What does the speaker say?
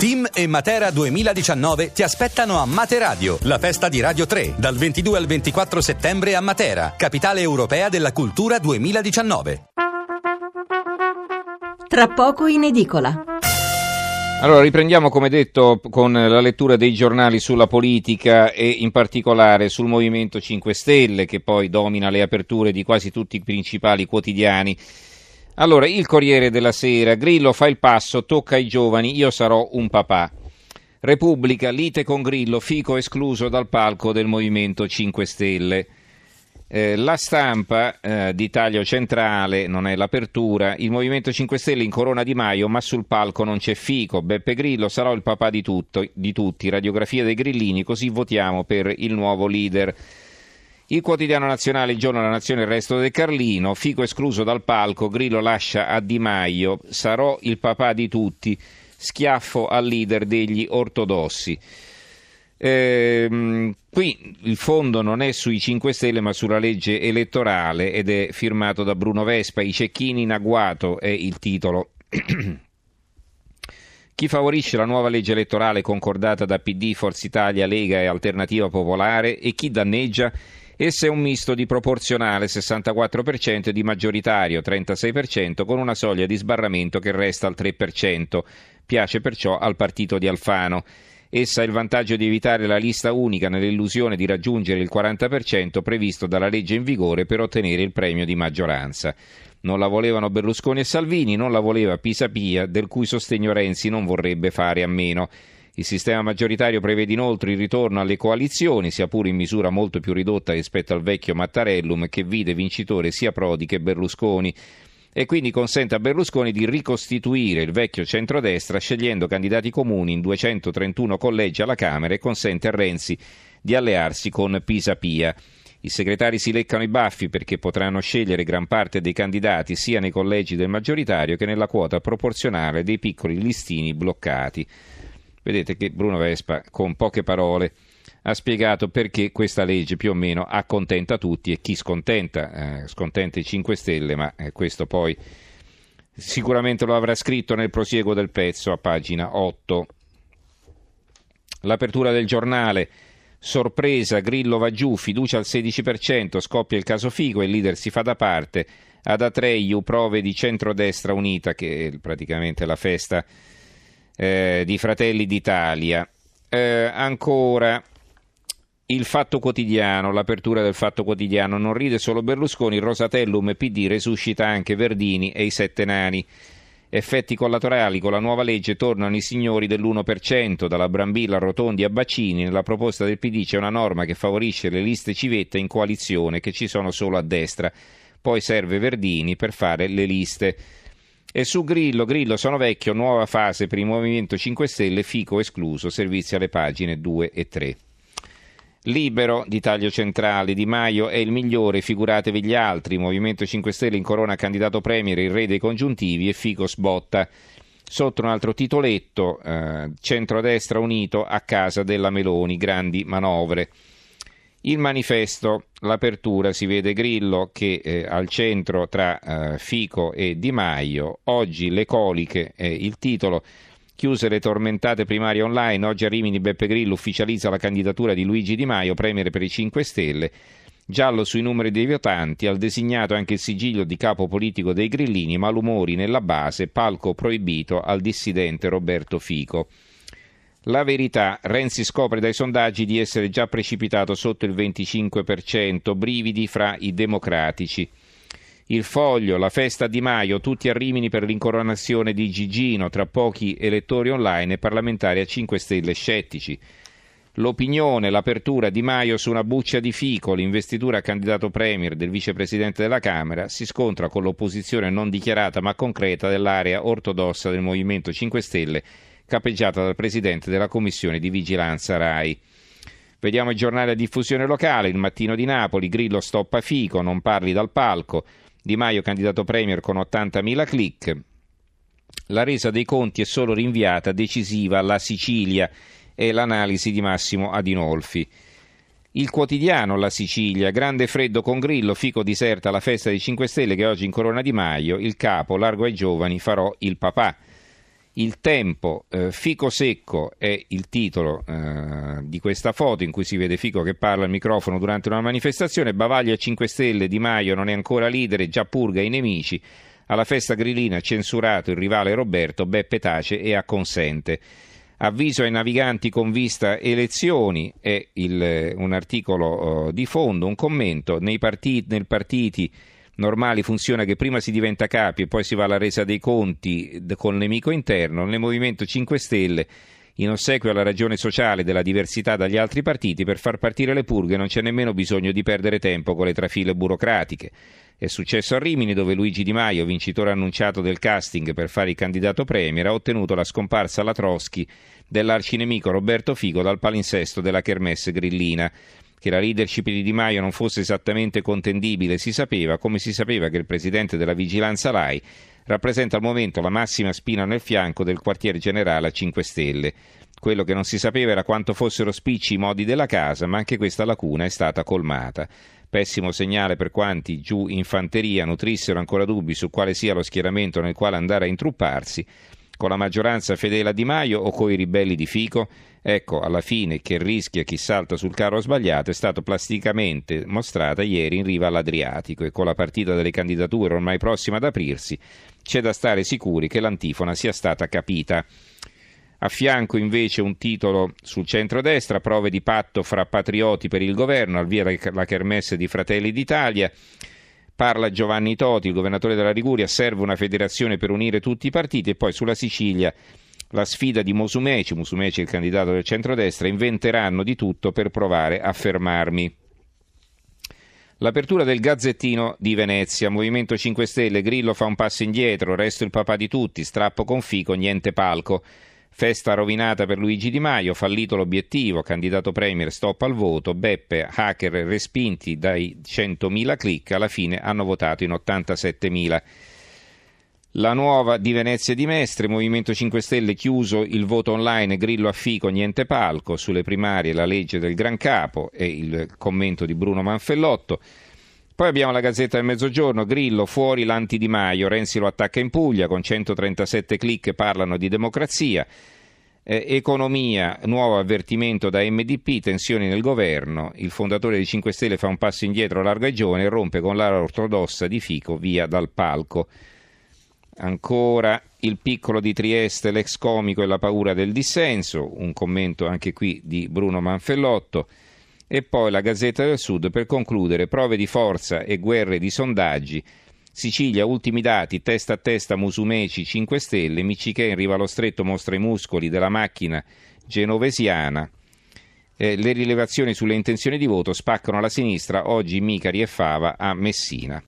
Team e Matera 2019 ti aspettano a Materadio, la festa di Radio 3, dal 22 al 24 settembre a Matera, capitale europea della cultura 2019. Tra poco in edicola. Allora, riprendiamo come detto con la lettura dei giornali sulla politica e in particolare sul Movimento 5 Stelle che poi domina le aperture di quasi tutti i principali quotidiani. Allora, il Corriere della Sera, Grillo fa il passo, tocca ai giovani, io sarò un papà. Repubblica, lite con Grillo, Fico escluso dal palco del Movimento 5 Stelle. Eh, la stampa eh, di taglio centrale, non è l'apertura, il Movimento 5 Stelle in Corona Di Maio, ma sul palco non c'è Fico, Beppe Grillo sarò il papà di, tutto, di tutti, radiografia dei grillini, così votiamo per il nuovo leader. Il quotidiano nazionale, il giorno della nazione, il resto del Carlino, Fico escluso dal palco, Grillo lascia a Di Maio, sarò il papà di tutti, schiaffo al leader degli ortodossi. Ehm, qui il fondo non è sui 5 Stelle ma sulla legge elettorale ed è firmato da Bruno Vespa, i cecchini in agguato è il titolo. Chi favorisce la nuova legge elettorale concordata da PD, Forza Italia, Lega e Alternativa Popolare? E chi danneggia Essa è un misto di proporzionale 64% e di maggioritario 36% con una soglia di sbarramento che resta al 3%. Piace perciò al partito di Alfano. Essa ha il vantaggio di evitare la lista unica nell'illusione di raggiungere il 40% previsto dalla legge in vigore per ottenere il premio di maggioranza. Non la volevano Berlusconi e Salvini, non la voleva Pisapia, del cui sostegno Renzi non vorrebbe fare a meno. Il sistema maggioritario prevede inoltre il ritorno alle coalizioni, sia pure in misura molto più ridotta rispetto al vecchio Mattarellum, che vide vincitore sia Prodi che Berlusconi e quindi consente a Berlusconi di ricostituire il vecchio centrodestra scegliendo candidati comuni in 231 collegi alla Camera e consente a Renzi di allearsi con Pisapia. I segretari si leccano i baffi perché potranno scegliere gran parte dei candidati sia nei collegi del maggioritario che nella quota proporzionale dei piccoli listini bloccati. Vedete che Bruno Vespa, con poche parole, ha spiegato perché questa legge più o meno accontenta tutti e chi scontenta, eh, scontenta i 5 Stelle, ma eh, questo poi sicuramente lo avrà scritto nel prosieguo del pezzo a pagina 8. L'apertura del giornale. Sorpresa, Grillo va giù, fiducia al 16%, scoppia il caso Figo e il leader si fa da parte. Ad Atreiu prove di centrodestra unita, che è praticamente la festa eh, di Fratelli d'Italia. Eh, ancora il Fatto Quotidiano, l'apertura del Fatto Quotidiano, non ride solo Berlusconi, Rosatellum e PD resuscita anche Verdini e i Sette Nani. Effetti collaterali con la nuova legge tornano i signori dell'1%, dalla Brambilla a Rotondi a Bacini. Nella proposta del PD c'è una norma che favorisce le liste civette in coalizione che ci sono solo a destra. Poi serve Verdini per fare le liste. E su Grillo, Grillo sono vecchio, nuova fase per il Movimento 5 Stelle, Fico escluso, servizi alle pagine 2 e 3. Libero di taglio centrale, Di Maio è il migliore, figuratevi gli altri, Movimento 5 Stelle in corona candidato premier, il re dei congiuntivi e Fico sbotta. Sotto un altro titoletto, eh, centrodestra unito a casa della Meloni, grandi manovre. Il manifesto, l'apertura, si vede Grillo che eh, al centro tra eh, Fico e Di Maio, oggi le coliche è il titolo, chiuse le tormentate primarie online, oggi a Rimini Beppe Grillo ufficializza la candidatura di Luigi Di Maio, premier per i 5 Stelle, giallo sui numeri dei votanti, al designato anche il sigillo di capo politico dei grillini, malumori nella base, palco proibito al dissidente Roberto Fico. La verità, Renzi scopre dai sondaggi di essere già precipitato sotto il 25%, brividi fra i democratici. Il foglio, la festa di Maio, tutti a Rimini per l'incoronazione di Gigino, tra pochi elettori online e parlamentari a 5 Stelle scettici. L'opinione, l'apertura di Maio su una buccia di fico, l'investitura a candidato premier del vicepresidente della Camera si scontra con l'opposizione non dichiarata ma concreta dell'area ortodossa del Movimento 5 Stelle capeggiata dal presidente della commissione di vigilanza RAI. Vediamo il giornale a diffusione locale, il mattino di Napoli, Grillo stoppa Fico, non parli dal palco, Di Maio candidato premier con 80.000 click, la resa dei conti è solo rinviata, decisiva alla Sicilia e l'analisi di Massimo Adinolfi. Il quotidiano La Sicilia, grande freddo con Grillo, Fico diserta la festa dei 5 Stelle che oggi in Corona di Maio, il capo, largo ai giovani, farò il papà. Il tempo, eh, Fico secco è il titolo eh, di questa foto in cui si vede Fico che parla al microfono durante una manifestazione, Bavaglio a 5 Stelle, Di Maio non è ancora leader, già purga i nemici, alla festa grillina censurato il rivale Roberto, Beppe tace e acconsente. Avviso ai naviganti con vista elezioni è il, un articolo uh, di fondo, un commento, nei partiti, nel partiti normali funziona che prima si diventa capi e poi si va alla resa dei conti con il nemico interno, nel Movimento 5 Stelle in ossequio alla ragione sociale della diversità dagli altri partiti, per far partire le purghe non c'è nemmeno bisogno di perdere tempo con le trafile burocratiche. È successo a Rimini dove Luigi Di Maio, vincitore annunciato del casting per fare il candidato premier, ha ottenuto la scomparsa alla Trotsky dell'arcinemico Roberto Figo dal palinsesto della Kermesse grillina. Che la leadership di Di Maio non fosse esattamente contendibile si sapeva, come si sapeva che il presidente della vigilanza RAI rappresenta al momento la massima spina nel fianco del quartier generale a 5 Stelle. Quello che non si sapeva era quanto fossero spicci i modi della casa, ma anche questa lacuna è stata colmata. Pessimo segnale per quanti giù in fanteria nutrissero ancora dubbi su quale sia lo schieramento nel quale andare a intrupparsi con la maggioranza fedele a Di Maio o coi ribelli di Fico? Ecco, alla fine che rischia chi salta sul carro sbagliato è stato plasticamente mostrata ieri in riva all'Adriatico e con la partita delle candidature ormai prossima ad aprirsi c'è da stare sicuri che l'antifona sia stata capita. A fianco invece un titolo sul centrodestra, prove di patto fra patrioti per il governo, al via la kermesse di Fratelli d'Italia. Parla Giovanni Toti, il governatore della Liguria, serve una federazione per unire tutti i partiti e poi sulla Sicilia la sfida di Mosumeci, Musumeci è il candidato del centrodestra, inventeranno di tutto per provare a fermarmi. L'apertura del Gazzettino di Venezia, Movimento 5 Stelle, Grillo fa un passo indietro, resto il papà di tutti, strappo con fico, niente palco. Festa rovinata per Luigi Di Maio, fallito l'obiettivo, candidato premier, stop al voto, Beppe, hacker respinti dai 100.000 click, alla fine hanno votato in 87.000. La nuova di Venezia di Mestre, Movimento 5 Stelle chiuso il voto online, Grillo a Fico, niente palco, sulle primarie la legge del Gran Capo e il commento di Bruno Manfellotto. Poi abbiamo la Gazzetta del Mezzogiorno, Grillo fuori l'anti Di Maio, Renzi lo attacca in Puglia, con 137 click parlano di democrazia. Eh, economia, nuovo avvertimento da MDP, tensioni nel governo, il fondatore dei 5 Stelle fa un passo indietro a larga ragione e rompe con l'ara ortodossa di Fico via dal palco. Ancora il piccolo di Trieste, l'ex comico e la paura del dissenso, un commento anche qui di Bruno Manfellotto e poi la Gazzetta del Sud per concludere prove di forza e guerre di sondaggi. Sicilia, ultimi dati, testa a testa Musumeci 5 Stelle, Michiché in riva allo stretto mostra i muscoli della macchina genovesiana. Eh, le rilevazioni sulle intenzioni di voto spaccano alla sinistra, oggi Micari e Fava a Messina.